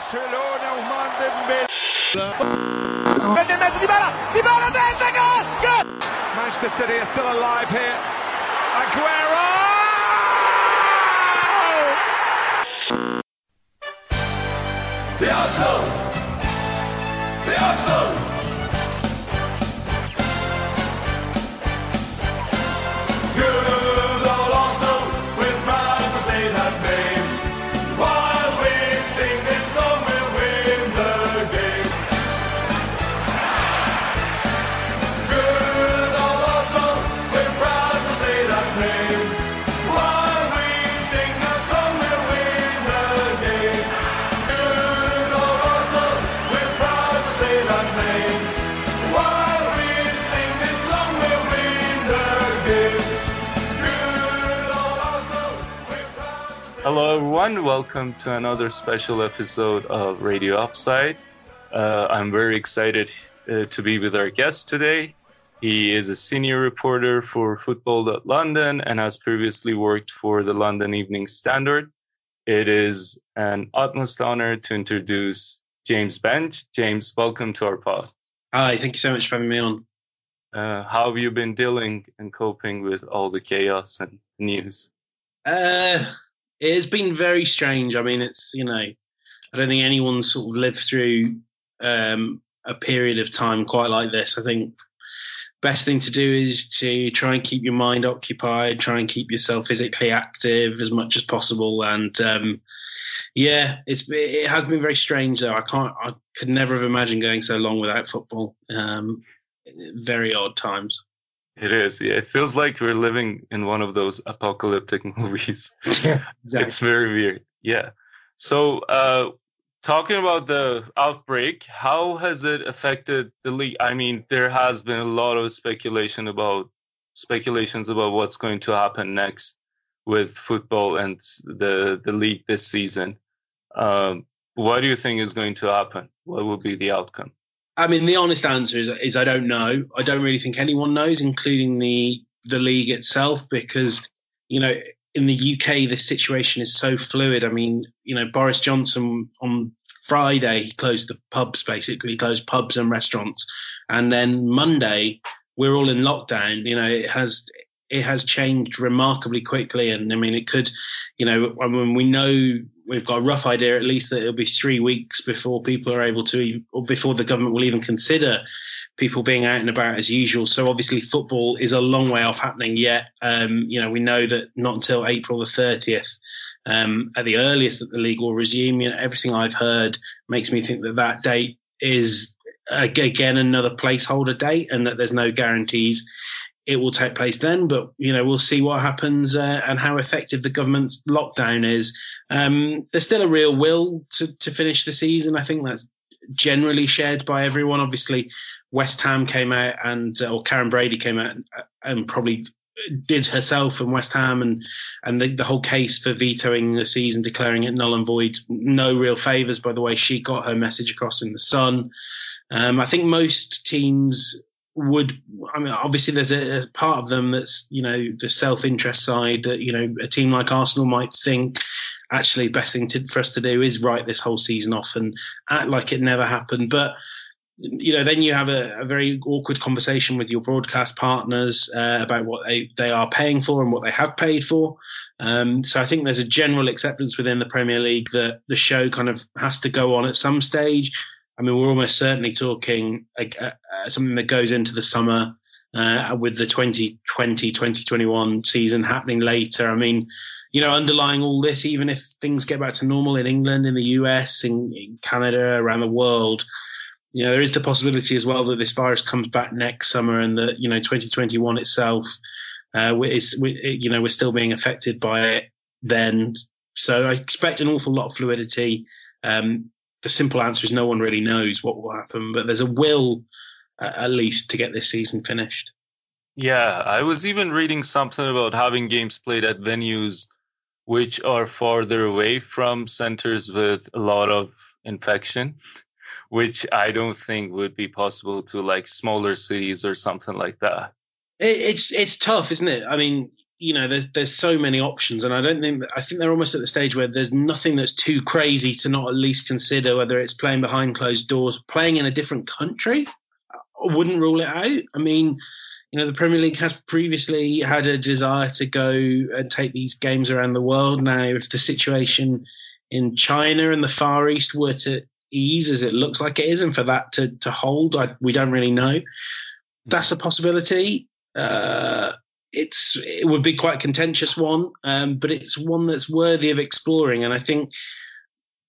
Barcelona, Ousmane Dembélé. Manchester City are still alive here. Aguero! The Arsenal! The Arsenal! Everyone. Welcome to another special episode of Radio Upside. Uh, I'm very excited uh, to be with our guest today. He is a senior reporter for Football.London and has previously worked for the London Evening Standard. It is an utmost honor to introduce James Benge. James, welcome to our pod. Hi, thank you so much for having me on. Uh, how have you been dealing and coping with all the chaos and news? Uh, it has been very strange. I mean, it's you know, I don't think anyone's sort of lived through um, a period of time quite like this. I think best thing to do is to try and keep your mind occupied, try and keep yourself physically active as much as possible, and um, yeah, it's it has been very strange though. I can't, I could never have imagined going so long without football. Um, very odd times. It is. Yeah, it feels like we're living in one of those apocalyptic movies. Yeah, It's very weird. Yeah. So, uh, talking about the outbreak, how has it affected the league? I mean, there has been a lot of speculation about speculations about what's going to happen next with football and the the league this season. Um, what do you think is going to happen? What will be the outcome? I mean, the honest answer is is I don't know. I don't really think anyone knows, including the the league itself, because you know in the UK the situation is so fluid. I mean, you know, Boris Johnson on Friday he closed the pubs basically, closed pubs and restaurants, and then Monday we're all in lockdown. You know, it has it has changed remarkably quickly, and I mean, it could, you know, I mean, we know we've got a rough idea at least that it'll be three weeks before people are able to, or before the government will even consider people being out and about as usual. So obviously, football is a long way off happening yet. Um, you know, we know that not until April the thirtieth. Um, at the earliest that the league will resume, you know, everything I've heard makes me think that that date is again another placeholder date, and that there's no guarantees it will take place then. But you know, we'll see what happens uh, and how effective the government's lockdown is. Um, there's still a real will to to finish the season. I think that's generally shared by everyone. Obviously, West Ham came out and uh, or Karren Brady came out and, and probably did herself and West Ham and and the, the whole case for vetoing the season, declaring it null and void. No real favours by the way she got her message across in the Sun. Um, I think most teams would. I mean, obviously, there's a, a part of them that's you know the self-interest side that you know a team like Arsenal might think actually best thing to, for us to do is write this whole season off and act like it never happened. But you know, then you have a, a very awkward conversation with your broadcast partners uh, about what they, they are paying for and what they have paid for. Um, so I think there's a general acceptance within the Premier League that the show kind of has to go on at some stage. I mean, we're almost certainly talking uh, uh, something that goes into the summer uh, with the 2020 2021 season happening later. I mean, you know, underlying all this, even if things get back to normal in England, in the US, in, in Canada, around the world, you know, there is the possibility as well that this virus comes back next summer and that, you know, 2021 itself uh, is, you know, we're still being affected by it then. So I expect an awful lot of fluidity. Um, the simple answer is no one really knows what will happen, but there's a will uh, at least to get this season finished. Yeah, I was even reading something about having games played at venues which are farther away from centers with a lot of infection, which I don't think would be possible to like smaller cities or something like that. It's it's tough, isn't it? I mean, you know, there's there's so many options, and I don't think I think they're almost at the stage where there's nothing that's too crazy to not at least consider whether it's playing behind closed doors, playing in a different country. I wouldn't rule it out. I mean, you know, the Premier League has previously had a desire to go and take these games around the world. Now, if the situation in China and the Far East were to ease as it looks like it is, and for that to to hold, I, we don't really know. That's a possibility. Uh, it's it would be quite a contentious one, um, but it's one that's worthy of exploring. And I think,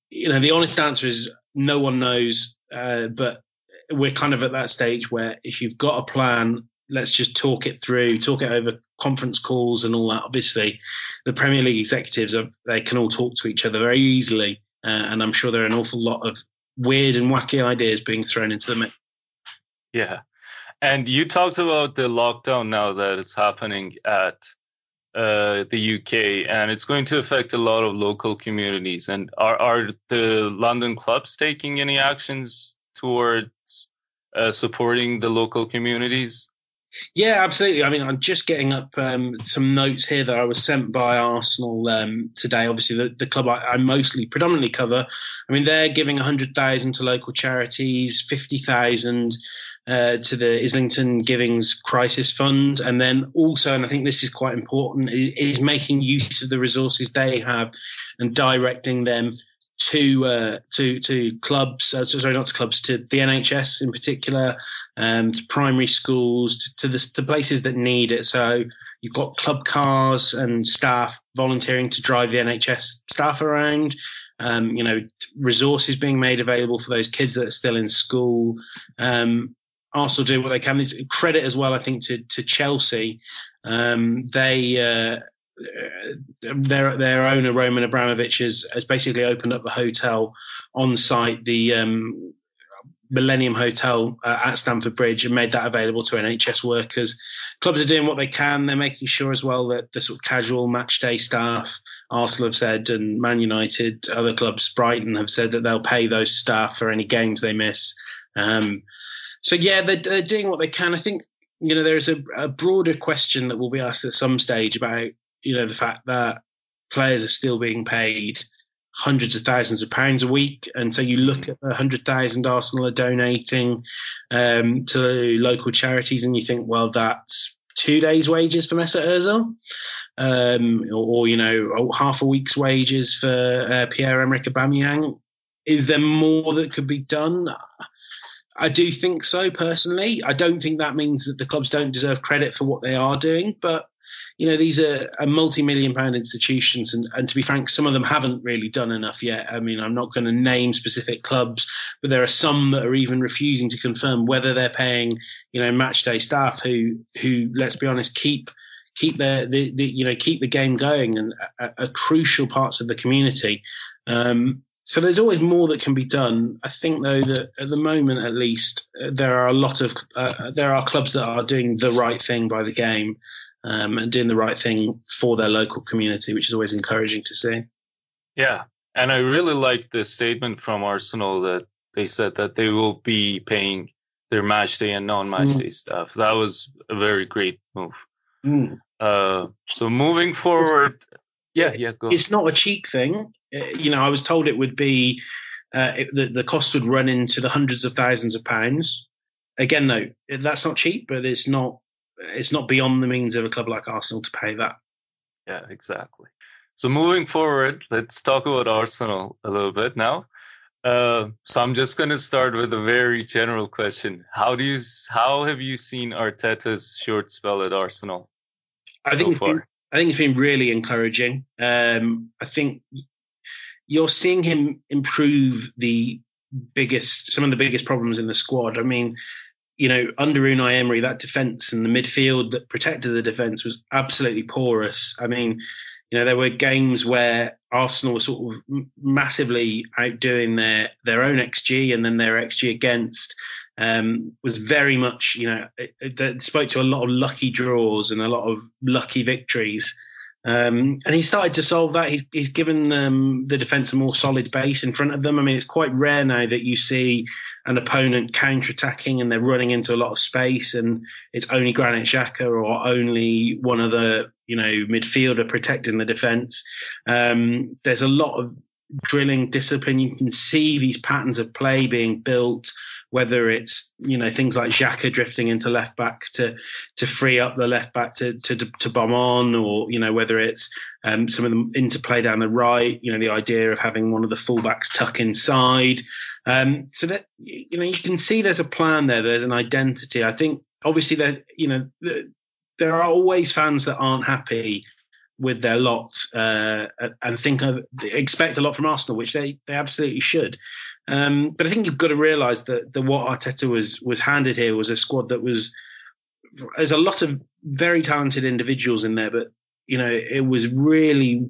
you know, the honest answer is no one knows. Uh, but we're kind of at that stage where if you've got a plan, let's just talk it through, talk it over conference calls and all that. Obviously, the Premier League executives are they can all talk to each other very easily, uh, and I'm sure there are an awful lot of weird and wacky ideas being thrown into the mix. Yeah. And you talked about the lockdown now that is happening at uh, the UK, and it's going to affect a lot of local communities. And are are the London clubs taking any actions towards uh, supporting the local communities? Yeah, absolutely. I mean, I'm just getting up um, some notes here that I was sent by Arsenal um, today. Obviously, the, the club I, I, mostly, predominantly cover. I mean, they're giving 100,000 to local charities, 50,000 uh, to the Islington Givings Crisis Fund, and then also, and I think this is quite important, is, making use of the resources they have and directing them to uh, to to clubs. Uh, sorry, not to clubs, to the NHS in particular, um, to primary schools, to, to the to places that need it. So you've got club cars and staff volunteering to drive the NHS staff around. Um, you know, resources being made available for those kids that are still in school. Um, Arsenal do what they can. It's credit as well, I think, to to Chelsea. Um, they uh, their their owner Roman Abramovich has, has basically opened up the hotel on site, the um, Millennium Hotel uh, at Stamford Bridge, and made that available to NHS workers. Clubs are doing what they can. They're making sure as well that the sort of casual match day staff, Arsenal have said, and Man United, other clubs, Brighton have said that they'll pay those staff for any games they miss. Um, so yeah, they're, they're doing what they can. I think you know there's a, a, broader question that will be asked at some stage about you know the fact that players are still being paid hundreds of thousands of pounds a week, and so you look at the hundred thousand Arsenal are donating um, to local charities, and you think, well, that's two days' wages for Mesut Ozil, um, or, or, you know half a week's wages for uh, Pierre Emerick Aubameyang. Is there more that could be done? I do think so personally. I don't think that means that the clubs don't deserve credit for what they are doing, but you know these are, are multi-million pound institutions and, and to be frank some of them haven't really done enough yet i mean i'm not going to name specific clubs but there are some that are even refusing to confirm whether they're paying you know match day staff who who let's be honest keep keep the, the, the you know keep the game going and are, crucial parts of the community um, so there's always more that can be done. I think though that at the moment, at least, uh, there are a lot of uh, there are clubs that are doing the right thing by the game um, and doing the right thing for their local community, which is always encouraging to see. Yeah, and I really like the statement from Arsenal that they said that they will be paying their match day and non-match mm. day stuff. That was a very great move. Mm. Uh, so moving forward, yeah, yeah, go. It's not a cheap thing. Uh, you know, I was told it would be uh, it, the the cost would run into the hundreds of thousands of pounds. Again, though, that's not cheap, but it's not it's not beyond the means of a club like Arsenal to pay that. Yeah, exactly. So moving forward, let's talk about Arsenal a little bit now. Uh, so I'm just going to start with a very general question. How do you how have you seen Arteta's short spell at Arsenal? I think so been, I think it's been really encouraging. Um, I think you're seeing him improve the biggest some of the biggest problems in the squad. I mean, you know, under Unai Emery, that defence and the midfield that protected the defence was absolutely porous. I mean, you know, there were games where Arsenal were sort of massively outdoing their their own XG, and then their XG against um, was very much, you know, it, it, spoke to a lot of lucky draws and a lot of lucky victories. Um, and he started to solve that. He's, he's given them, the defence a more solid base in front of them. I mean, it's quite rare now that you see an opponent counter-attacking and they're running into a lot of space and it's only Granit Xhaka or only one of the, you know, midfielder protecting the defence. Um, there's a lot of drilling discipline. You can see these patterns of play being built, whether it's you know things like Xhaka drifting into left back to to free up the left back to to to bomb on, or you know whether it's um, some of the interplay down the right. You know the idea of having one of the fullbacks tuck inside. Um, so that you know you can see there's a plan there. There's an identity. I think obviously that you know there are always fans that aren't happy with their lot uh, and think of expect a lot from Arsenal, which they they absolutely should. Um, but I think you've got to realise that the what Arteta was was handed here was a squad that was there's a lot of very talented individuals in there, but you know it was really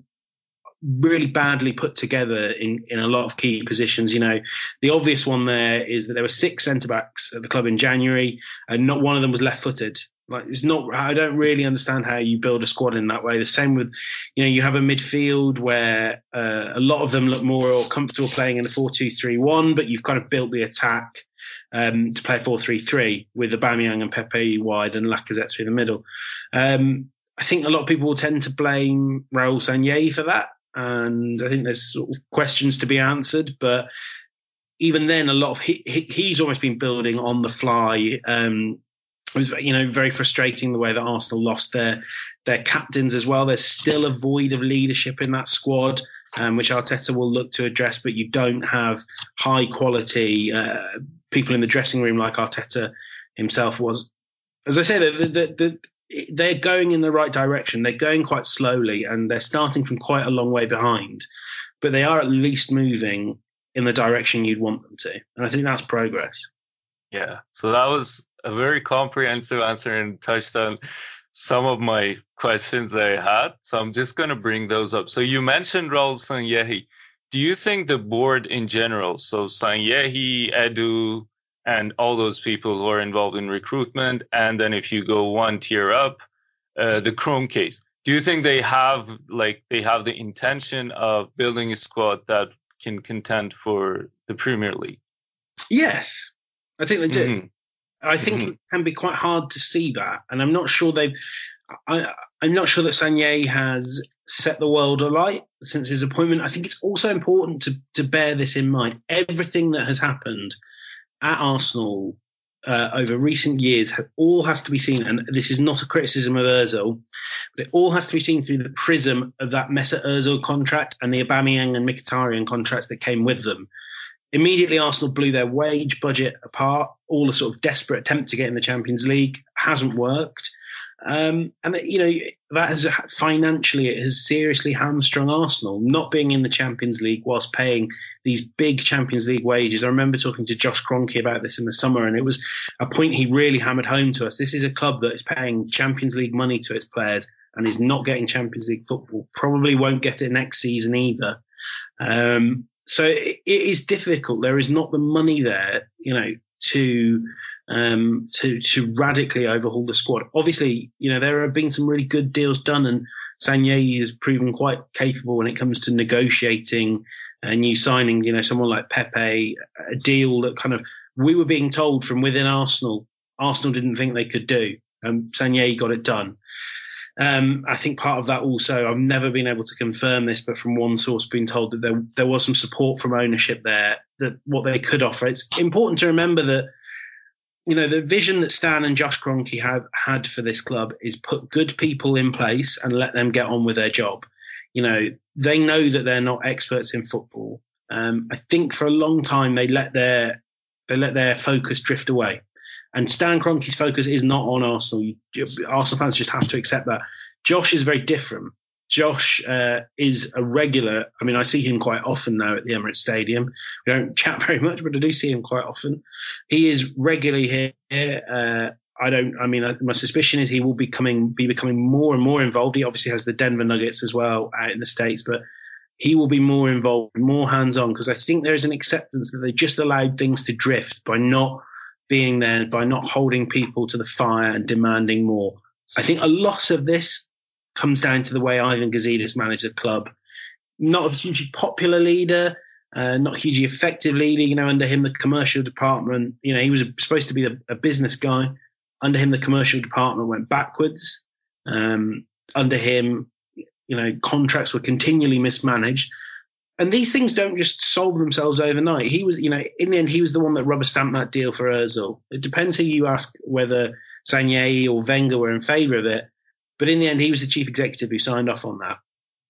really badly put together in, in a lot of key positions. You know, the obvious one there is that there were six centre backs at the club in January, and not one of them was left footed. Like it's not. I don't really understand how you build a squad in that way. The same with, you know, you have a midfield where uh, a lot of them look more comfortable playing in a four-two-three-one, but you've kind of built the attack um, to play four-three-three with Aubameyang and Pepe wide and Lacazette through the middle. Um, I think a lot of people will tend to blame Raul Sanllehi for that, and I think there's sort of questions to be answered, but even then, a lot of he, he, he's almost been building on the fly. Um, it was you know very frustrating the way that Arsenal lost their their captains as well. There's still a void of leadership in that squad, um, which Arteta will look to address. But you don't have high quality uh, people in the dressing room like Arteta himself was. As I say, the, the, the, they're going in the right direction. They're going quite slowly, and they're starting from quite a long way behind, but they are at least moving in the direction you'd want them to, and I think that's progress. Yeah. So that was a very comprehensive answer and touched on some of my questions that I had. So I'm just going to bring those up. So you mentioned Raul Sanllehi. Do you think the board in general, so Sanllehi, Edu, and all those people who are involved in recruitment, and then if you go one tier up, uh, the case, do you think they have like they have the intention of building a squad that can contend for the Premier League? Yes, I think they do. Mm-hmm. I think mm-hmm. it can be quite hard to see that, and I'm not sure they've. I, I'm not sure that Sanllehi has set the world alight since his appointment. I think it's also important to to bear this in mind. Everything that has happened at Arsenal uh, over recent years all has to be seen, and this is not a criticism of Özil, but it all has to be seen through the prism of that Mesut Özil contract and the Aubameyang and Mkhitaryan contracts that came with them. Immediately, Arsenal blew their wage budget apart. All a sort of desperate attempt to get in the Champions League hasn't worked. Um, and you know that has financially it has seriously hamstrung Arsenal not being in the Champions League whilst paying these big Champions League wages. I remember talking to Josh Kroenke about this in the summer, and it was a point he really hammered home to us. This is a club that is paying Champions League money to its players and is not getting Champions League football. Probably won't get it next season either. Um, so it, it is difficult. There is not the money there, you know, to um, to to radically overhaul the squad. Obviously, you know there have been some really good deals done, and Sanllehi has proven quite capable when it comes to negotiating uh, new signings. You know, someone like Pepe, a deal that kind of we were being told from within Arsenal, Arsenal didn't think they could do. Um, Sanllehi got it done. Um, I think part of that also, I've never been able to confirm this, but from one source, being told that there there was some support from ownership there that what they could offer. It's important to remember that you know the vision that Stan and Josh Kroenke have had for this club is put good people in place and let them get on with their job. You know they know that they're not experts in football. Um, I think for a long time they let their they let their focus drift away. And Stan Kroenke's focus is not on Arsenal. You, Arsenal fans just have to accept that. Josh is very different. Josh uh, is a regular. I mean, I see him quite often now at the Emirates Stadium. We don't chat very much, but I do see him quite often. He is regularly here. Uh, I don't. I mean, my suspicion is he will be coming, be becoming more and more involved. He obviously has the Denver Nuggets as well out in the states, but he will be more involved, more hands-on, because I think there is an acceptance that they just allowed things to drift by not being there by not holding people to the fire and demanding more. I think a lot of this comes down to the way Ivan Gazidis managed the club. Not a hugely popular leader, uh, not hugely effective leader. You know, under him, the commercial department, you know, he was supposed to be a, a business guy. Under him, the commercial department went backwards. Um, under him, you know, contracts were continually mismanaged. And these things don't just solve themselves overnight. He was, you know, in the end, he was the one that rubber stamped that deal for Ozil. It depends who you ask whether Sanllehi or Wenger were in favour of it. But in the end, he was the chief executive who signed off on that.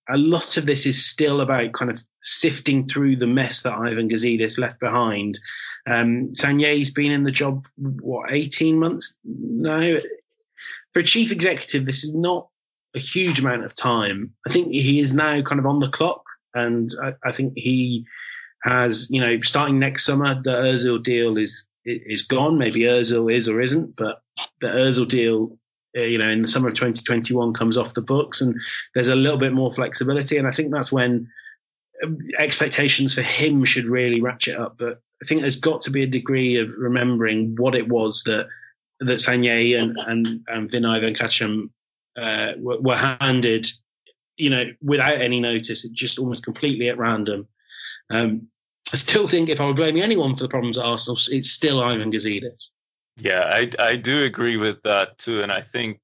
A lot of this is still about kind of sifting through the mess that Ivan Gazidis left behind. Um, Sanllehi's been in the job, what, 18 months now? For a chief executive, this is not a huge amount of time. I think he is now kind of on the clock and I, I, think he has, you know, starting next summer, the Özil deal is is gone. Maybe Özil is or isn't, but the Özil deal, uh, you know, in the summer of 2021 comes off the books, and there's a little bit more flexibility. And I think that's when um, expectations for him should really ratchet up. But I think there's got to be a degree of remembering what it was that that Sanllehi and and, and Vinai Venkatesham uh, were, were handed you know, without any notice, it just almost completely at random. Um, I still think if I were blaming anyone for the problems at Arsenal, it's still Ivan Gazidis. Yeah, I I do agree with that too, and I think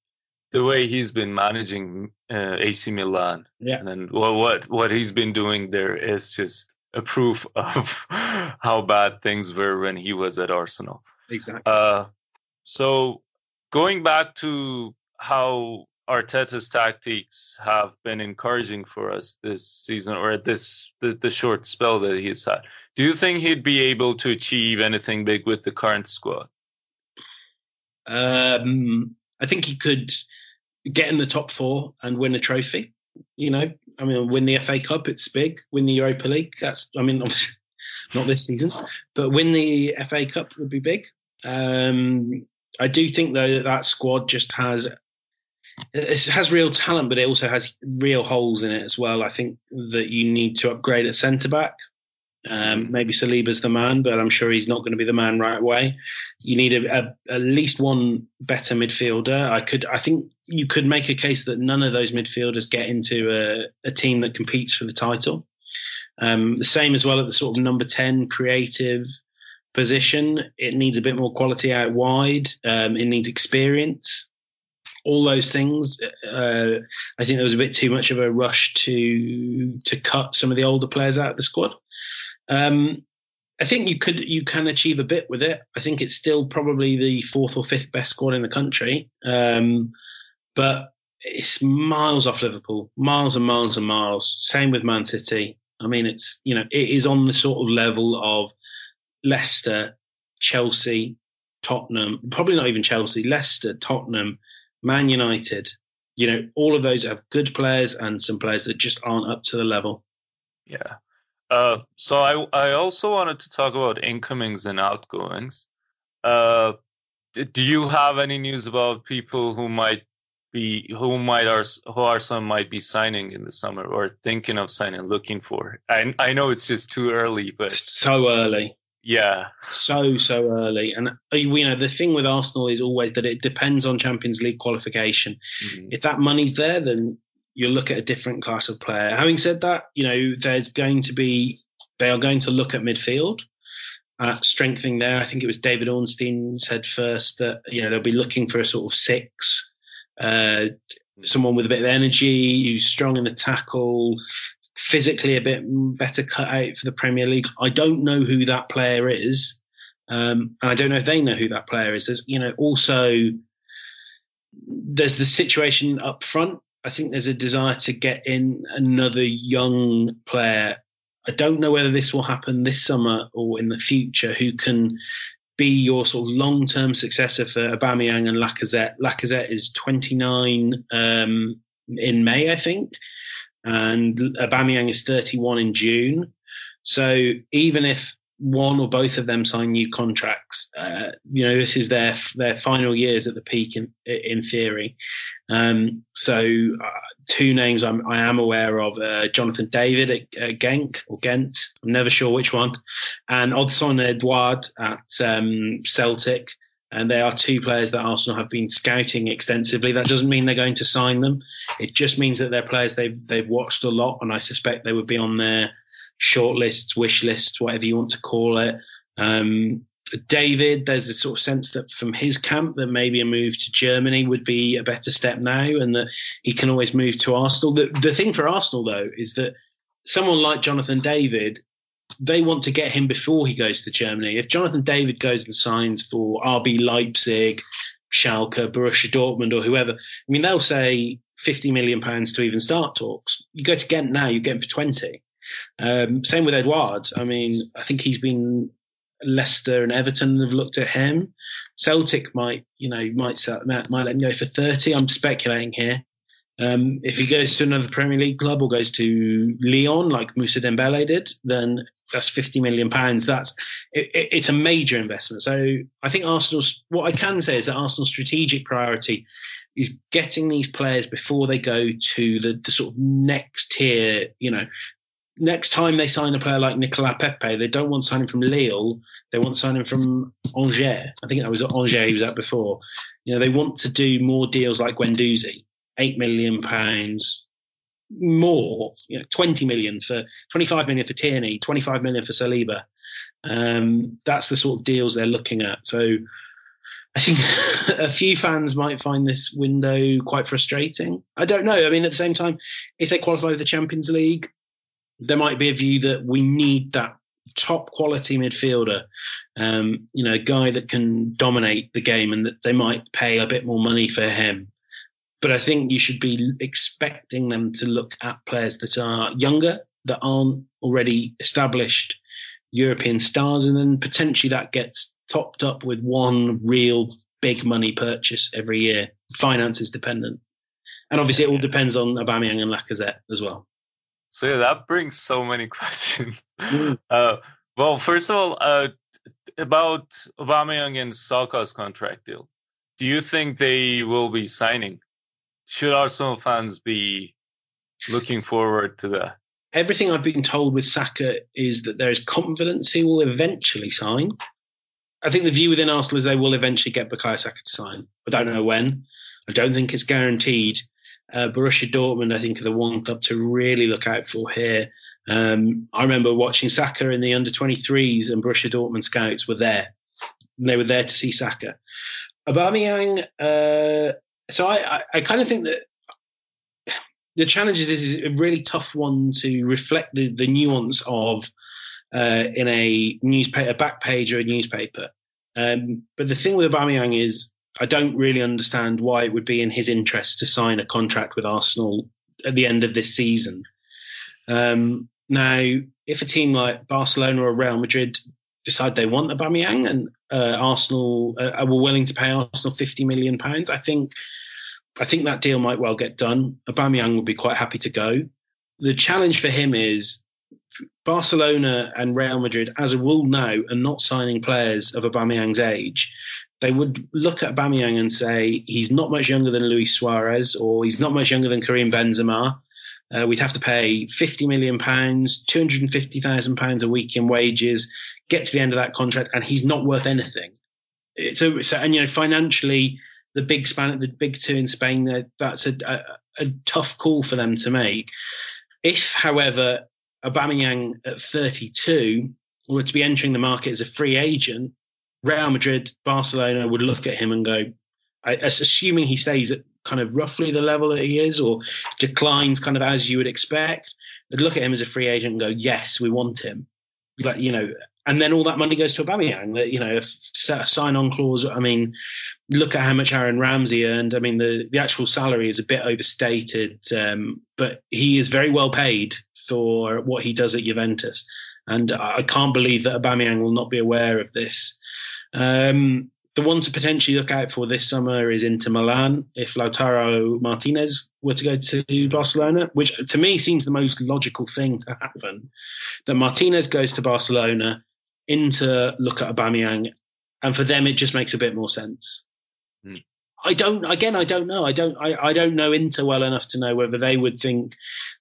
the way he's been managing uh, AC Milan, yeah, and well, what what he's been doing there is just a proof of how bad things were when he was at Arsenal. Exactly. Uh, so going back to how Arteta's tactics have been encouraging for us this season, or at this the, the short spell that he's had. Do you think he'd be able to achieve anything big with the current squad? Um, I think he could get in the top four and win a trophy. You know, I mean, win the FA Cup, it's big. Win the Europa League, that's, I mean, not this season, but win the FA Cup would be big. Um, I do think though that that squad just has it has real talent, but it also has real holes in it as well. I think that you need to upgrade at centre back. Um, maybe Saliba's the man, but I'm sure he's not going to be the man right away. You need a, a, at least one better midfielder. I could, I think you could make a case that none of those midfielders get into a, a team that competes for the title. Um, the same as well at the sort of number ten creative position. It needs a bit more quality out wide. Um, it needs experience all those things. Uh, I think there was a bit too much of a rush to to cut some of the older players out of the squad. Um, I think you could you can achieve a bit with it. I think it's still probably the fourth or fifth best squad in the country, um, but it's miles off Liverpool, miles and miles and miles. Same with Man City. I mean, it's you know it is on the sort of level of Leicester, Chelsea, Tottenham, probably not even Chelsea, Leicester, Tottenham, Man United, you know, all of those have good players and some players that just aren't up to the level. Yeah. Uh, so I I also wanted to talk about incomings and outgoings. Uh, do you have any news about people who might be who might are who are some might be signing in the summer or thinking of signing, looking for? I I know it's just too early, but so early. Yeah, so so early, and uh, you know the thing with Arsenal is always that it depends on Champions League qualification. Mm-hmm. If that money's there, then you'll look at a different class of player. Having said that, you know there's going to be they are going to look at midfield, at strengthening there. I think it was David Ornstein said first that you know they'll be looking for a sort of six, uh, someone with a bit of energy, who's strong in the tackle, physically a bit better cut out for the Premier League. I don't know who that player is, um, and I don't know if they know who that player is. There's, you know, also there's the situation up front. I think there's a desire to get in another young player. I don't know whether this will happen this summer or in the future. Who can be your sort of long-term successor for Aubameyang and Lacazette? Lacazette is 29 um, in May, I think and Aubameyang is 31 in June. So even if one or both of them sign new contracts, uh, you know this is their their final years at the peak in in theory. Um, so uh, two names I'm, I am aware of: uh, Jonathan David at uh, Genk or Ghent. I'm never sure which one, and Odsonne Edouard at um, Celtic. And they are two players that Arsenal have been scouting extensively. That doesn't mean they're going to sign them. It just means that they're players they've they've watched a lot, and I suspect they would be on their short lists, wish lists, whatever you want to call it. Um, David, there's a sort of sense that from his camp that maybe a move to Germany would be a better step now, and that he can always move to Arsenal. The the thing for Arsenal though is that someone like Jonathan David they want to get him before he goes to Germany. If Jonathan David goes and signs for RB Leipzig, Schalke, Borussia Dortmund, or whoever, I mean, they'll say 50 million pounds to even start talks. You go to Ghent now, you get him for 20. Um, same with Edouard. I mean, I think he's been Leicester and Everton have looked at him. Celtic might, you know, might might let him go for 30. I'm speculating here. Um, if he goes to another Premier League club or goes to Lyon, like Moussa Dembele did, then that's 50 million pounds. That's it, it, it's a major investment. So I think Arsenal's what I can say is that Arsenal's strategic priority is getting these players before they go to the, the sort of next tier. You know, next time they sign a player like Nicolas Pepe, they don't want signing from Lille. They want signing from Angers. I think that was Angers he was at before. You know, they want to do more deals like Guendouzi eight million pounds more, you know, 20 million for 25 million for Tierney, 25 million for Saliba. Um, that's the sort of deals they're looking at. So I think a few fans might find this window quite frustrating. I don't know. I mean, at the same time, if they qualify for the Champions League, there might be a view that we need that top quality midfielder, um, you know, a guy that can dominate the game and that they might pay a bit more money for him but I think you should be expecting them to look at players that are younger, that aren't already established European stars, and then potentially that gets topped up with one real big money purchase every year. Finance is dependent, and obviously it all depends on Aubameyang and Lacazette as well. So yeah, that brings so many questions. Mm. Uh, well, first of all, uh, about Aubameyang and Saka's contract deal, do you think they will be signing? Should Arsenal fans be looking forward to that? Everything I've been told with Saka is that there is confidence he will eventually sign. I think the view within Arsenal is they will eventually get Bukayo Saka to sign. I don't know when. I don't think it's guaranteed. Uh, Borussia Dortmund, I think, are the one club to really look out for here. Um, I remember watching Saka in the under 23s, and Borussia Dortmund scouts were there. And they were there to see Saka. Aubameyang, uh, so I, I, I kind of think that the challenge is, is a really tough one to reflect the, the nuance of uh, in a newspaper, a back page or a newspaper. Um, but the thing with Aubameyang is, I don't really understand why it would be in his interest to sign a contract with Arsenal at the end of this season. Um, now, if a team like Barcelona or Real Madrid decide they want Aubameyang and uh, Arsenal uh, are willing to pay Arsenal fifty million pounds, I think I think that deal might well get done. Aubameyang would be quite happy to go. The challenge for him is Barcelona and Real Madrid, as a rule now, are not signing players of Aubameyang's age. They would look at Aubameyang and say he's not much younger than Luis Suarez, or he's not much younger than Karim Benzema. Uh, we'd have to pay 50 million pounds, 250,000 pounds a week in wages, get to the end of that contract, and he's not worth anything. So, so and you know, financially, the big span, the big two in Spain, that's a, a, a tough call for them to make. If, however, Aubameyang at 32 were to be entering the market as a free agent, Real Madrid, Barcelona would look at him and go, assuming he stays at kind of roughly the level that he is or declines kind of as you would expect, they'd look at him as a free agent and go, yes, we want him. Like, you know, and then all that money goes to Aubameyang. That you know, a sign-on clause. I mean, look at how much Aaron Ramsey earned. I mean, the the actual salary is a bit overstated, um, but he is very well paid for what he does at Juventus, and I can't believe that Aubameyang will not be aware of this. Um, the one to potentially look out for this summer is Inter Milan if Lautaro Martinez were to go to Barcelona, which to me seems the most logical thing to happen. That Martinez goes to Barcelona, Inter look at Aubameyang, and for them it just makes a bit more sense. Hmm. I don't. Again, I don't know. I don't. I, I don't know Inter well enough to know whether they would think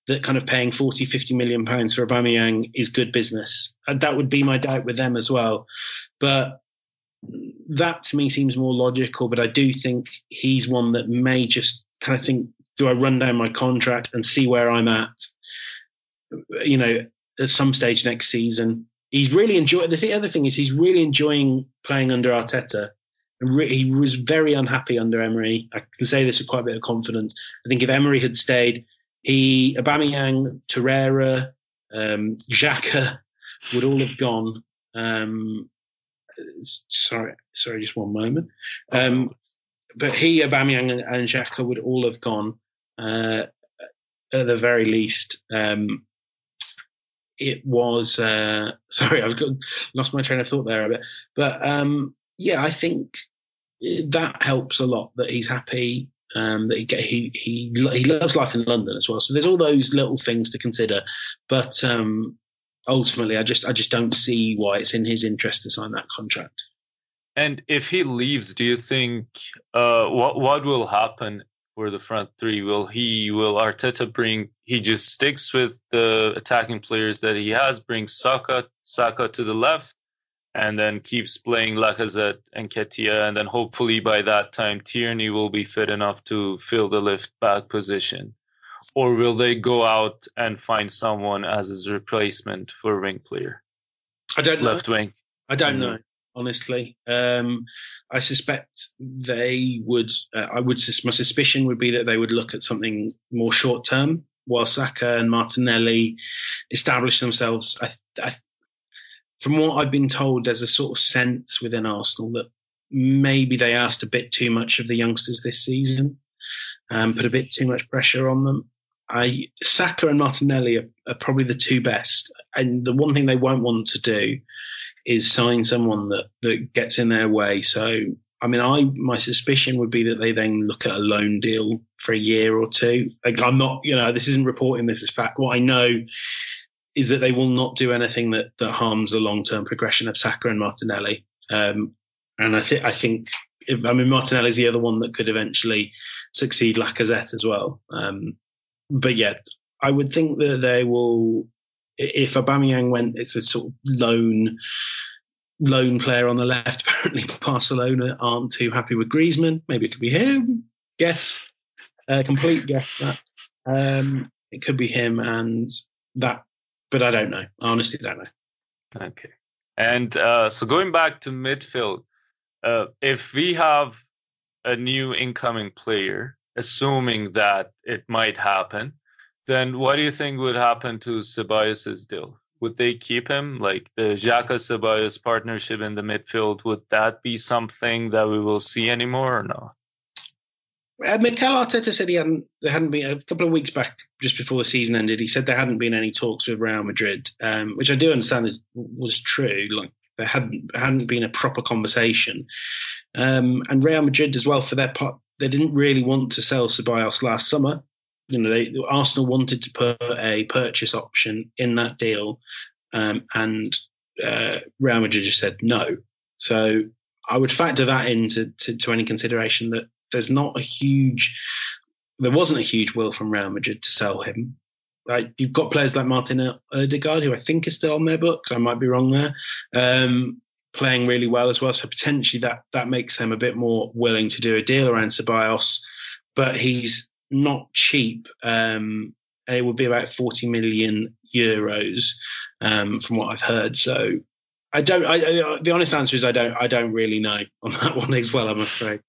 that kind of paying 40, 50 million pounds for Aubameyang is good business. And that would be my doubt with them as well. But that to me seems more logical. But I do think he's one that may just kind of think, do I run down my contract and see where I'm at? You know, at some stage next season. He's really enjoying. The other thing is he's really enjoying playing under Arteta. He was very unhappy under Emery. I can say this with quite a bit of confidence. I think if Emery had stayed, he, Aubameyang, Torreira, um, Xhaka would all have gone. Um, sorry, sorry, just one moment. Um, but he, Aubameyang, and, and Xhaka would all have gone uh, at the very least. Um, it was uh, sorry, I was got, lost my train of thought there a bit, but um, yeah, I think that helps a lot that he's happy. Um, that he, he he he loves life in London as well. So there's all those little things to consider, but um, ultimately, I just I just don't see why it's in his interest to sign that contract. And if he leaves, do you think uh, what what will happen for the front three? Will he will Arteta bring? He just sticks with the attacking players that he has. Brings Saka Saka to the left, and then keeps playing Lacazette and Nketiah, and then hopefully by that time Tierney will be fit enough to fill the left back position. Or will they go out and find someone as his replacement for wing player? I don't know. Left wing. I don't Mm. know, honestly. Um, I suspect they would. Uh, I would. My suspicion would be that they would look at something more short term, while Saka and Martinelli establish themselves. I, I, from what I've been told, there's a sort of sense within Arsenal that maybe they asked a bit too much of the youngsters this season, um, put a bit too much pressure on them. I Saka and Martinelli are, are probably the two best, and the one thing they won't want to do is sign someone that that gets in their way. So I mean, I my suspicion would be that they then look at a loan deal for a year or two. Like, I'm not, you know, this isn't reporting this as fact. What I know is that they will not do anything that that harms the long term progression of Saka and Martinelli. Um, and I think I think if, I mean Martinelli's the other one that could eventually succeed Lacazette as well. Um, but yet, I would think that they will. If Aubameyang went, it's a sort of loan lone player on the left. Apparently, Barcelona aren't too happy with Griezmann. Maybe it could be him. Guess, uh, complete guess that. Um, it could be him, and that, but I don't know. I honestly don't know. Okay. And uh, so going back to midfield, uh, if we have a new incoming player, assuming that it might happen, then what do you think would happen to Ceballos' deal? Would they keep him? Like the Xhaka Ceballos partnership in the midfield, would that be something that we will see anymore or no? Uh, Mikel Arteta said he hadn't. There hadn't been a couple of weeks back, just before the season ended. He said there hadn't been any talks with Real Madrid, um, which I do understand is was true. Like there hadn't hadn't been a proper conversation, um, and Real Madrid as well for their part, they didn't really want to sell Ceballos last summer. You know, they, Arsenal wanted to put a purchase option in that deal, um, and uh, Real Madrid just said no. So I would factor that into to, to any consideration that there's not a huge, there wasn't a huge will from Real Madrid to sell him. Like you've got players like Martin Odegaard, who I think is still on their books. I might be wrong there. Um, playing really well as well, so potentially that that makes them a bit more willing to do a deal around Ceballos. But he's not cheap. Um, it would be about 40 million euros um, from what I've heard. So I don't. I, I, the honest answer is I don't. I don't really know on that one as well. I'm afraid.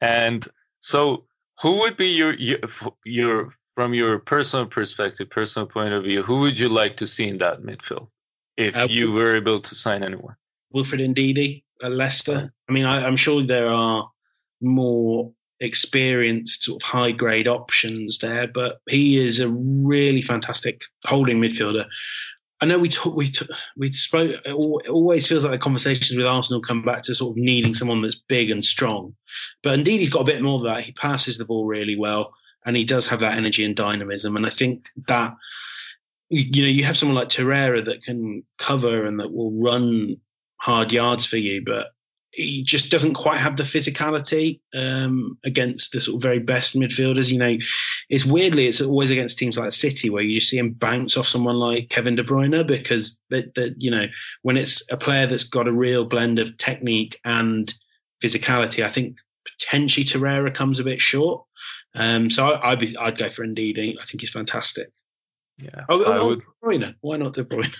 And so, who would be your your, your from your personal perspective, personal point of view, who would you like to see in that midfield if Uh, you were able to sign anyone? Wilfred Ndidi at Leicester. I mean, I, I'm sure there are more experienced sort of high grade options there, but he is a really fantastic holding midfielder. I know we talk, we t- we spoke. It always feels like the conversations with Arsenal come back to sort of needing someone that's big and strong, but indeed he's got a bit more of that. He passes the ball really well, and he does have that energy and dynamism. And I think that you know you have someone like Torreira that can cover and that will run hard yards for you, but he just doesn't quite have the physicality um, against the sort of very best midfielders. You know, it's weirdly it's always against teams like City where you just see him bounce off someone like Kevin De Bruyne because that you know when it's a player that's got a real blend of technique and physicality, I think potentially Torreira comes a bit short. Um, so I, would I'd go for Ndidi. I think he's fantastic. Yeah, oh, I oh, would. De Bruyne. Why not De Bruyne?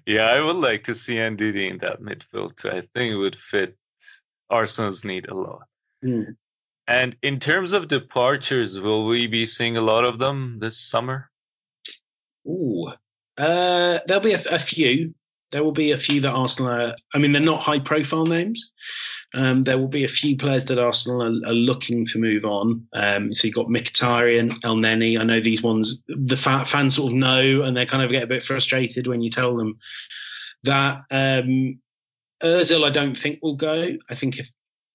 yeah, I would like to see Ndidi in that midfield too. I think it would fit Arsenal's need a lot. Mm. And in terms of departures, will we be seeing a lot of them this summer? Ooh, uh, there'll be a, a, few. There will be a few that Arsenal are. I mean, they're not high-profile names, um, there will be a few players that Arsenal are, are looking to move on. Um, so you've got Mkhitaryan, Elneny. I know these ones the fans sort of know, and they kind of get a bit frustrated when you tell them that. Um, Özil, I don't think will go. I think if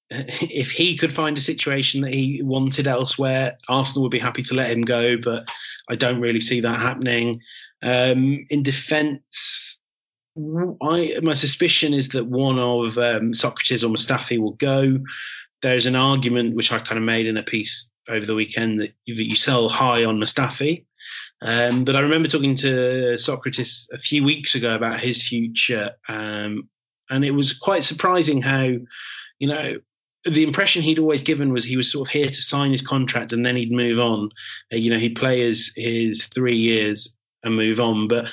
if he could find a situation that he wanted elsewhere, Arsenal would be happy to let him go. But I don't really see that happening. Um, in defence, I my suspicion is that one of um, Sokratis or Mustafi will go. There's an argument which I kind of made in a piece over the weekend that you, that you sell high on Mustafi. Um, but I remember talking to Sokratis a few weeks ago about his future, um, and it was quite surprising how, you know, the impression he'd always given was he was sort of here to sign his contract and then he'd move on. Uh, you know, he'd play his his three years and move on. But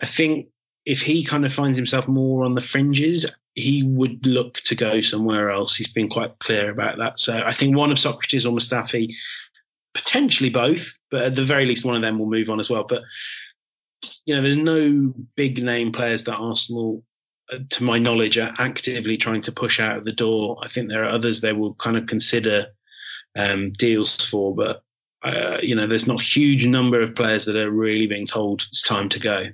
I think if he kind of finds himself more on the fringes, he would look to go somewhere else. He's been quite clear about that. So I think one of Sokratis or Mustafi, potentially both, but at the very least, one of them will move on as well. But you know, there's no big name players that Arsenal, uh, to my knowledge, are actively trying to push out of the door. I think there are others they will kind of consider um, deals for, but uh, you know, there's not a huge number of players that are really being told it's time to go.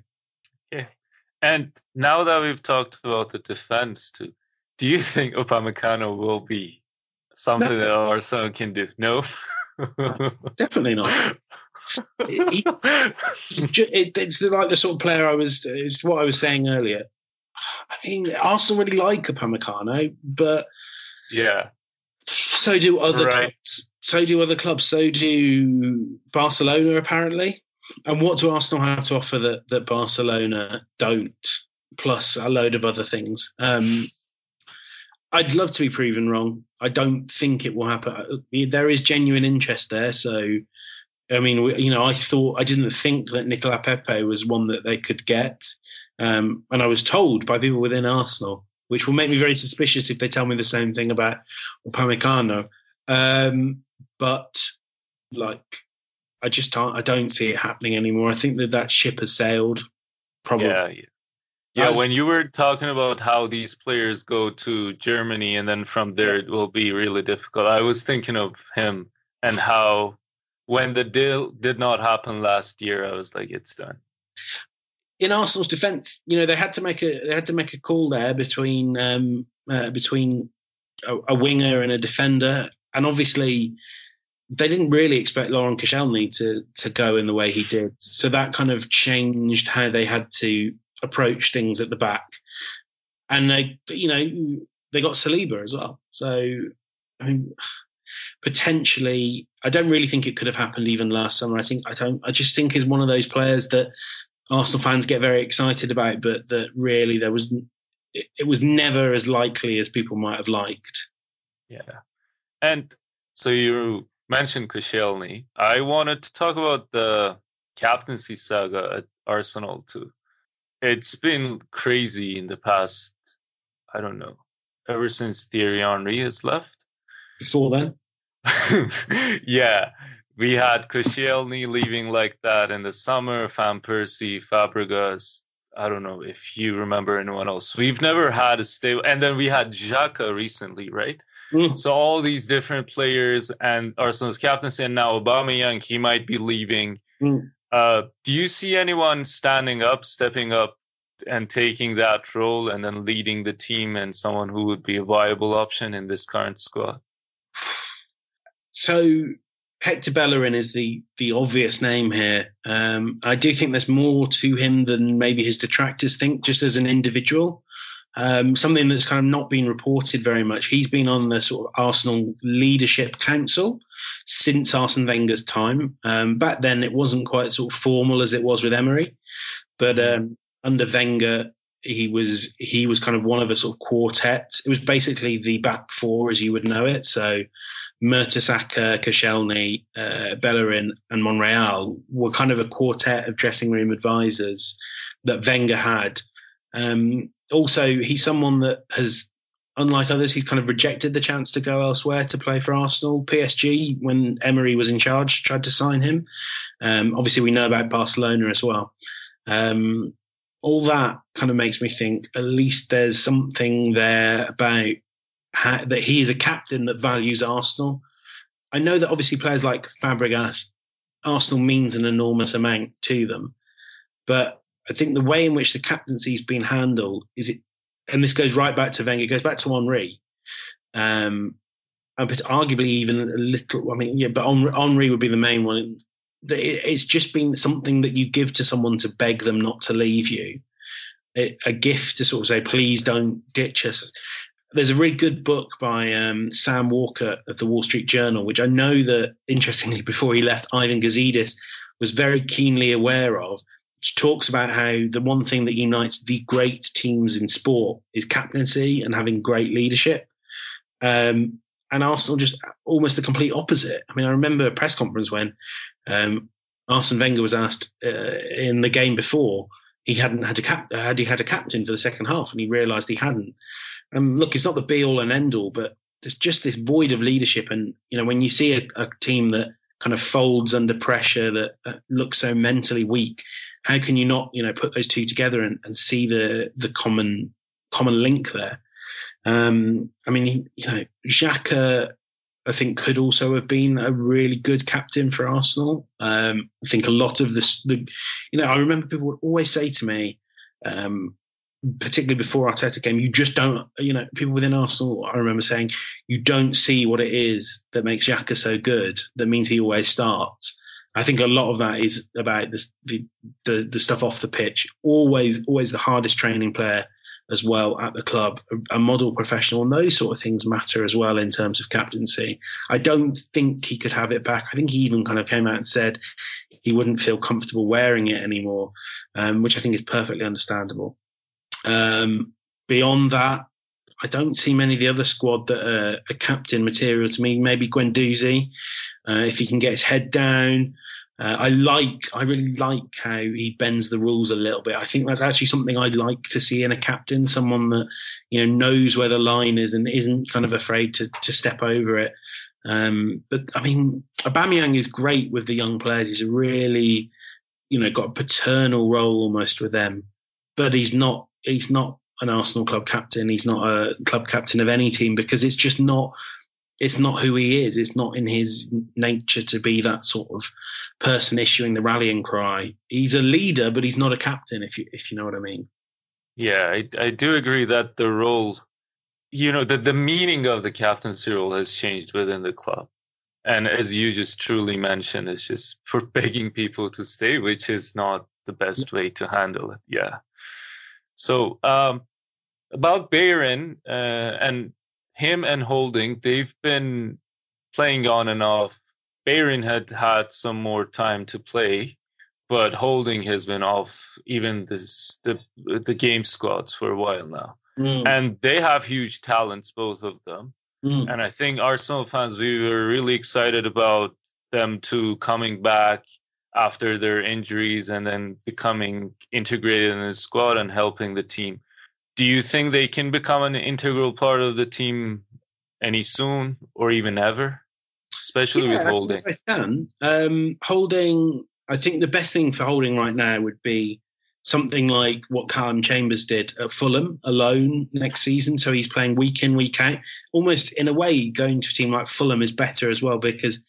And now that we've talked about the defense too, do you think Upamecano will be something no. that Arsenal can do? No, definitely not. he, just, it, it's like the sort of player I was. It's what I was saying earlier. I mean, Arsenal really like Upamecano, but yeah, so do other right. clubs. So do other clubs. So do Barcelona, apparently. And what do Arsenal have to offer that that Barcelona don't? Plus a load of other things. Um, I'd love to be proven wrong. I don't think it will happen. There is genuine interest there. So, I mean, you know, I thought I didn't think that Nicolas Pepe was one that they could get, um, and I was told by people within Arsenal, which will make me very suspicious if they tell me the same thing about Upamecano. Um, but like I just don't, I don't see it happening anymore. I think that that ship has sailed. Probably. Yeah. Yeah, was, when you were talking about how these players go to Germany and then from there it will be really difficult, I was thinking of him and how when the deal did not happen last year, I was like, it's done. In Arsenal's defence, you know, they had to make a they had to make a call there between um, uh, between a, a winger and a defender, and obviously they didn't really expect Laurent Koscielny to to go in the way he did. So that kind of changed how they had to approach things at the back. And they, you know, they got Saliba as well. So I mean, potentially, I don't really think it could have happened even last summer. I think I don't. I just think is one of those players that Arsenal fans get very excited about, but that really there was it, it was never as likely as people might have liked. Yeah, and so you mentioned Koscielny, I wanted to talk about the captaincy saga at Arsenal too. It's been crazy in the past, I don't know, ever since Thierry Henry has left. Before then? yeah. We had Koscielny leaving like that in the summer, Van Persie, Fabregas. I don't know if you remember anyone else. We've never had a stable, and then we had Xhaka recently, right? Mm. So all these different players and Arsenal's captaincy, and now Aubameyang, he might be leaving. Mm. Uh, do you see anyone standing up, stepping up, and taking that role, and then leading the team, and someone who would be a viable option in this current squad? So Hector Bellerin is the the obvious name here. Um, I do think there's more to him than maybe his detractors think, just as an individual. Um, something that's kind of not been reported very much. He's been on the sort of Arsenal Leadership Council since Arsene Wenger's time. Um, back then, it wasn't quite sort of formal as it was with Emery, but um, under Wenger, he was he was kind of one of a sort of quartet. It was basically the back four as you would know it. So Mertesacker, Koscielny, uh, Bellerin, and Monreal were kind of a quartet of dressing room advisors that Wenger had. Um, also, he's someone that has, unlike others, he's kind of rejected the chance to go elsewhere to play for Arsenal. PSG, when Emery was in charge, tried to sign him. Um, obviously, we know about Barcelona as well. Um, all that kind of makes me think at least there's something there about how, that he is a captain that values Arsenal. I know that obviously players like Fabregas, Arsenal means an enormous amount to them, but I think the way in which the captaincy's been handled is it, and this goes right back to Wenger, goes back to Henry, um, arguably even a little. I mean, yeah, but Henry would be the main one. It's just been something that you give to someone to beg them not to leave you, a gift to sort of say, "Please don't ditch us." there's a really good book by um, Sam Walker of the Wall Street Journal, which I know that interestingly, before he left, Ivan Gazidis was very keenly aware of, talks about how the one thing that unites the great teams in sport is captaincy and having great leadership. Um, and Arsenal just almost the complete opposite. I mean, I remember a press conference when um, Arsene Wenger was asked uh, in the game before he hadn't had a cap- had he had a captain for the second half, and he realised he hadn't. And look, it's not the be all and end all, but there's just this void of leadership. And, you know, when you see a, a team that kind of folds under pressure, that, that, looks so mentally weak, how can you not, you know, put those two together and, and see the the common common link there? Um, I mean, you know, Xhaka, I think, could also have been a really good captain for Arsenal. Um, I think a lot of this, the, you know, I remember people would always say to me, um, particularly before Arteta came, you just don't, you know, people within Arsenal, I remember saying, you don't see what it is that makes Xhaka so good. That means he always starts. I think a lot of that is about the, the, the, the stuff off the pitch. Always, always the hardest training player as well at the club, a, a model professional, and those sort of things matter as well in terms of captaincy. I don't think he could have it back. I think he even kind of came out and said he wouldn't feel comfortable wearing it anymore, um, which I think is perfectly understandable. Um, beyond that, I don't see many of the other squad that are, captain material to me. Maybe Guendouzi, uh, if he can get his head down. Uh, I like, I really like how he bends the rules a little bit. I think that's actually something I'd like to see in a captain, someone that you know knows where the line is and isn't kind of afraid to to step over it. Um, but I mean, Aubameyang is great with the young players. He's really, you know, got a paternal role almost with them, but he's not he's not an Arsenal club captain. He's not a club captain of any team because it's just not it's not who he is. It's not in his nature to be that sort of person issuing the rallying cry. He's a leader, but he's not a captain. If you if you know what I mean. Yeah, I, I do agree that the role, you know, the the meaning of the captaincy role has changed within the club, and as you just truly mentioned, it's just for begging people to stay, which is not the best way to handle it. Yeah. So um, about Bellerin uh, and him and Holding, they've been playing on and off. Bellerin had had some more time to play, but Holding has been off even this the the game squads for a while now. Mm. And they have huge talents, both of them. Mm. And I think Arsenal fans, we were really excited about them two coming back after their injuries and then becoming integrated in the squad and helping the team. Do you think they can become an integral part of the team any soon or even ever? Especially yeah, with holding. I can. Um, holding I think the best thing for holding right now would be something like what Calum Chambers did at Fulham alone next season. So he's playing week in, week out. Almost in a way, going to a team like Fulham is better as well because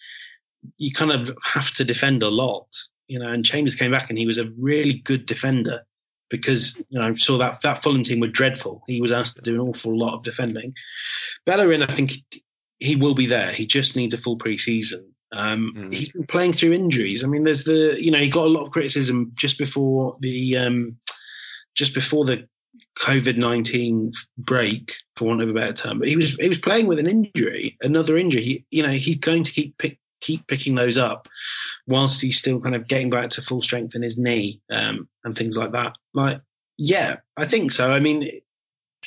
you kind of have to defend a lot, you know. And Chambers came back and he was a really good defender because you know saw that that Fulham team were dreadful. He was asked to do an awful lot of defending. Bellerin, I think he will be there. He just needs a full preseason. Um, mm. He's been playing through injuries. I mean, there's the you know he got a lot of criticism just before the um, just before the COVID nineteen break, for want of a better term. But he was he was playing with an injury, another injury. He, you know, he's going to keep pick, keep picking those up, whilst he's still kind of getting back to full strength in his knee um, and things like that. Like, yeah, I think so. I mean,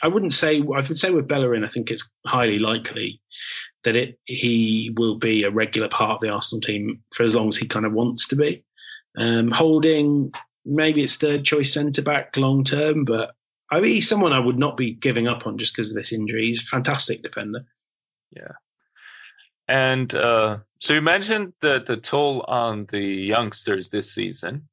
I wouldn't say I would say with Bellerin, I think it's highly likely that it he will be a regular part of the Arsenal team for as long as he kind of wants to be. Um, holding maybe it's third choice centre back long term, but I mean, he's someone I would not be giving up on just because of this injury. He's a fantastic defender. Yeah. And uh, so you mentioned the, the toll on the youngsters this season,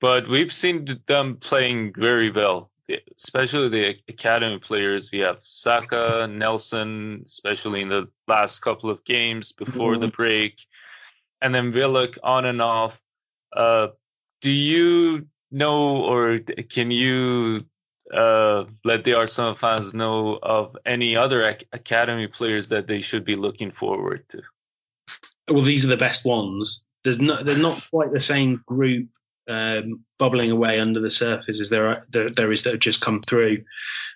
but we've seen them playing very well, especially the academy players. We have Saka, Nelson, especially in the last couple of games before mm-hmm. the break, and then Willock on and off. Uh, do you know or can you uh, let the Arsenal fans know of any other ac- academy players that they should be looking forward to? Well, these are the best ones. There's not they're not quite the same group um, bubbling away under the surface as there are there, there is that have just come through.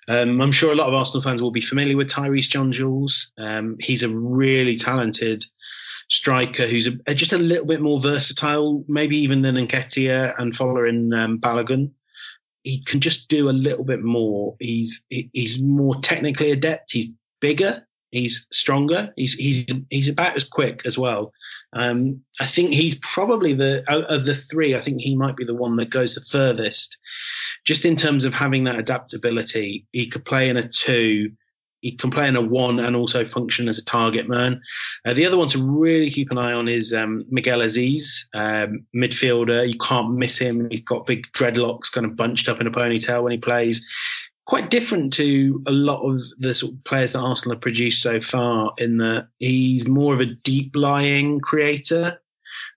Um, I'm sure a lot of Arsenal fans will be familiar with Tyrese John-Jules. Um, he's a really talented striker who's a, just a little bit more versatile, maybe even than Nketiah and following um, Balogun he can just do a little bit more. He's he's more technically adept. He's bigger. He's stronger. He's he's he's about as quick as well. Um, I think he's probably the of the three. I think he might be the one that goes the furthest, just in terms of having that adaptability. He could play in a two he can play in a one and also function as a target man. Uh, the other one to really keep an eye on is um, Miguel Azeez, um, midfielder. You can't miss him. He's got big dreadlocks kind of bunched up in a ponytail when he plays. Quite different to a lot of the sort of players that Arsenal have produced so far, in that he's more of a deep lying creator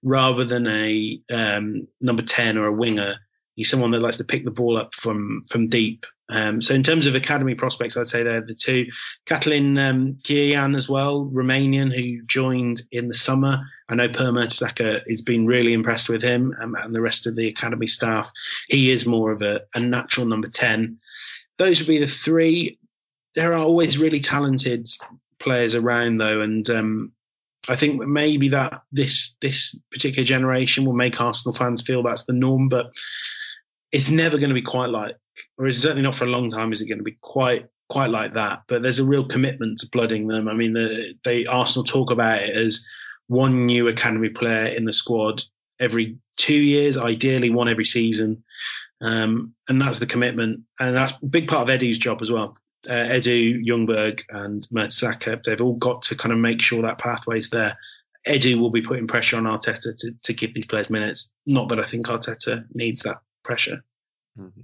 rather than a um, number 10 or a winger. He's someone that likes to pick the ball up from from deep um, so in terms of academy prospects, I'd say they're the two. Catalin um, Cirjan as well, Romanian, who joined in the summer. I know Per Mertesacker has been really impressed with him um, and the rest of the academy staff. He is more of a, a natural number 10. Those would be the three. There are always really talented players around, though, and um, I think maybe that this this particular generation will make Arsenal fans feel that's the norm, but it's never going to be quite like or is certainly not for a long time. Is it going to be quite quite like that? But there's a real commitment to blooding them. I mean, the, they Arsenal talk about it as one new academy player in the squad every two years, ideally one every season, um, and that's the commitment, and that's a big part of Edu's job as well. Uh, Edu, Ljungberg, and Mertesacker, they've all got to kind of make sure that pathway's there. Edu will be putting pressure on Arteta to, to give these players minutes. Not that I think Arteta needs that pressure. Mm-hmm.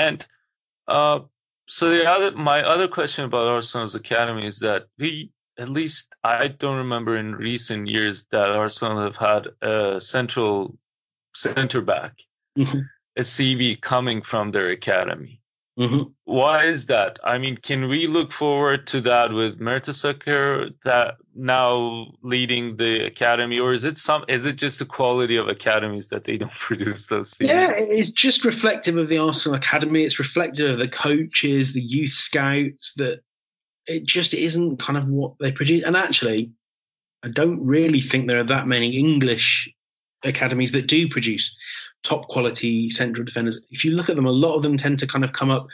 And uh, so the other, my other question about Arsenal's academy is that we, at least I don't remember in recent years that Arsenal have had a central center back, mm-hmm. a CB coming from their academy. Mm-hmm. Why is that? I mean, can we look forward to that with Mertesacker that now leading the academy, or is it some? Is it just the quality of academies that they don't produce those? Series? Yeah, it's just reflective of the Arsenal academy. It's reflective of the coaches, the youth scouts. That it just isn't kind of what they produce. And actually, I don't really think there are that many English academies that do produce top quality central defenders. If you look at them, a lot of them tend to kind of come up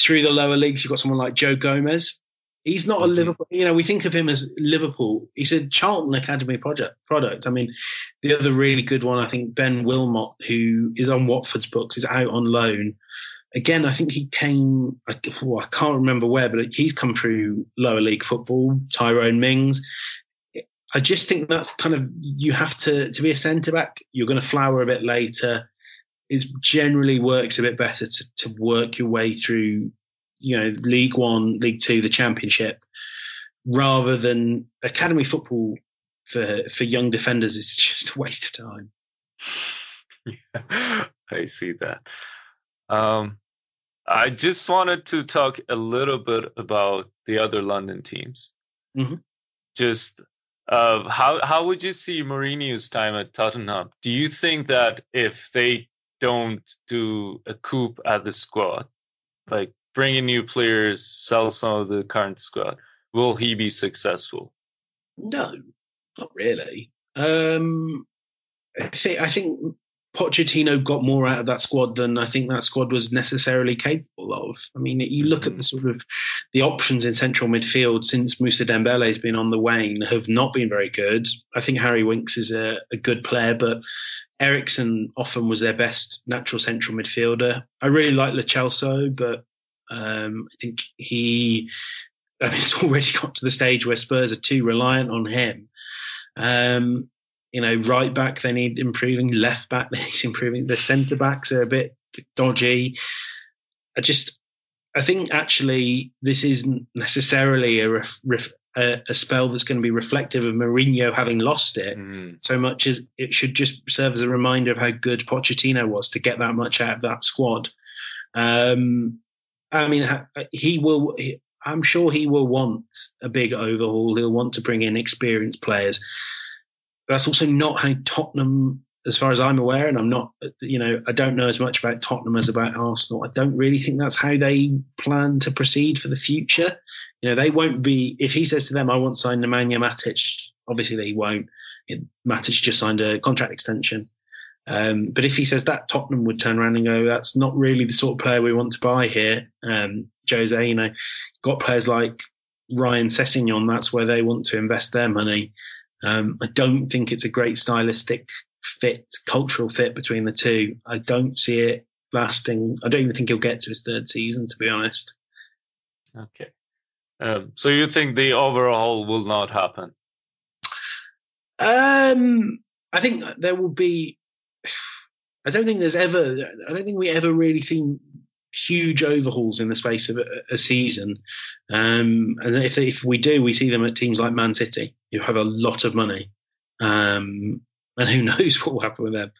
through the lower leagues. You've got someone like Joe Gomez. He's not a mm-hmm. Liverpool, you know, we think of him as Liverpool. He's a Charlton Academy project product. I mean, the other really good one, I think, Ben Wilmot, who is on Watford's books, is out on loan. Again, I think he came, oh, I can't remember where, but he's come through lower league football. Tyrone Mings. I just think that's kind of you have to to be a centre back. You're going to flower a bit later. It generally works a bit better to, to work your way through, you know, League One, League Two, the Championship, rather than academy football for for young defenders. It's just a waste of time. Yeah, I see that. Um, I just wanted to talk a little bit about the other London teams. Mm-hmm. Just uh, how how would you see Mourinho's time at Tottenham? Do you think that if they don't do a coup at the squad, like bring in new players, sell some of the current squad, will he be successful? No, not really. Um, think I think Pochettino got more out of that squad than I think that squad was necessarily capable of. I mean, you look at the sort of the options in central midfield since Moussa Dembele has been on the wane have not been very good. I think Harry Winks is a, a good player, but Eriksen often was their best natural central midfielder. I really like Lo Celso, but um, I think he. I mean, it's already got to the stage where Spurs are too reliant on him. Um, you know, right back they need improving, left back they need improving. The centre backs are a bit dodgy. I just, I think actually this isn't necessarily a, ref, ref, a, a, spell that's going to be reflective of Mourinho having lost it Mm. so much as it should just serve as a reminder of how good Pochettino was to get that much out of that squad. Um, I mean, he will. He, I'm sure he will want a big overhaul. He'll want to bring in experienced players. That's also not how Tottenham, as far as I'm aware, and I'm not, you know, I don't know as much about Tottenham as about Arsenal. I don't really think that's how they plan to proceed for the future. You know, they won't be, if he says to them, I want to sign Nemanja Matic, obviously they won't. It, Matic just signed a contract extension. Um, but if he says that, Tottenham would turn around and go, that's not really the sort of player we want to buy here. Um, Jose, you know, got players like Ryan Sessegnon, that's where they want to invest their money. Um, I don't think it's a great stylistic fit, cultural fit between the two. I don't see it lasting. I don't even think he'll get to his third season, to be honest. Okay. Um, so you think the overhaul will not happen? Um, I think there will be. I don't think there's ever. I don't think we ever really seen huge overhauls in the space of a, a season. Um, and if if we do, we see them at teams like Man City, who have a lot of money, um, and who knows what will happen with them.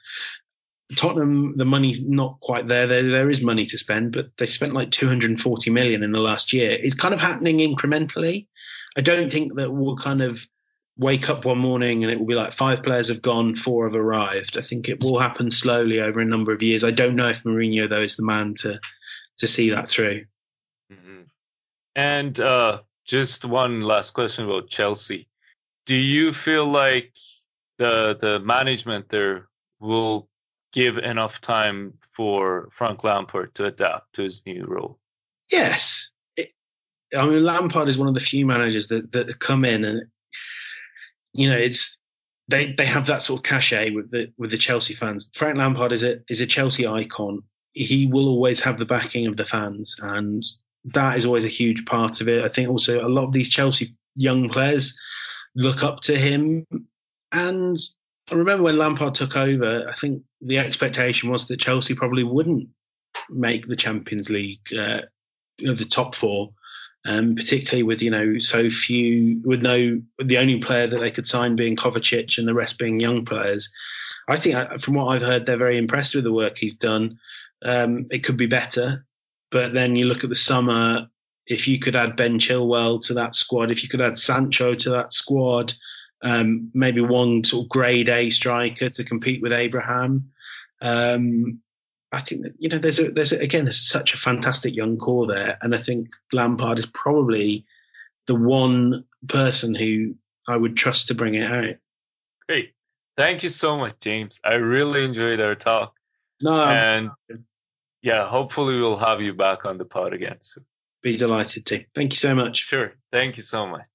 Tottenham, the money's not quite there. There, there is money to spend, but they've spent like 240 million in the last year. It's kind of happening incrementally. I don't think that we'll kind of wake up one morning and it will be like five players have gone, four have arrived. I think it will happen slowly over a number of years. I don't know if Mourinho though is the man to to see that through. Mm-hmm. And uh, just one last question about Chelsea. Do you feel like the the management there will give enough time for Frank Lampard to adapt to his new role? Yes. It, I mean, Lampard is one of the few managers that, that come in and, you know, it's they they have that sort of cachet with the with the Chelsea fans. Frank Lampard is a is a Chelsea icon. He will always have the backing of the fans, and that is always a huge part of it. I think also a lot of these Chelsea young players look up to him, and I remember when Lampard took over. I think the expectation was that Chelsea probably wouldn't make the Champions League, uh, the top four, um, particularly with you know so few, with no the only player that they could sign being Kovacic and the rest being young players. I think, uh, from what I've heard, they're very impressed with the work he's done. Um, it could be better, but then you look at the summer. If you could add Ben Chilwell to that squad, if you could add Sancho to that squad, um, maybe one sort of grade A striker to compete with Abraham. Um, I think that you know there's a there's a, again there's such a fantastic young core there, and I think Lampard is probably the one person who I would trust to bring it out. Great, thank you so much, James. I really enjoyed our talk, No, and yeah, hopefully we'll have you back on the pod again soon. Be delighted to. Thank you so much. Sure, thank you so much.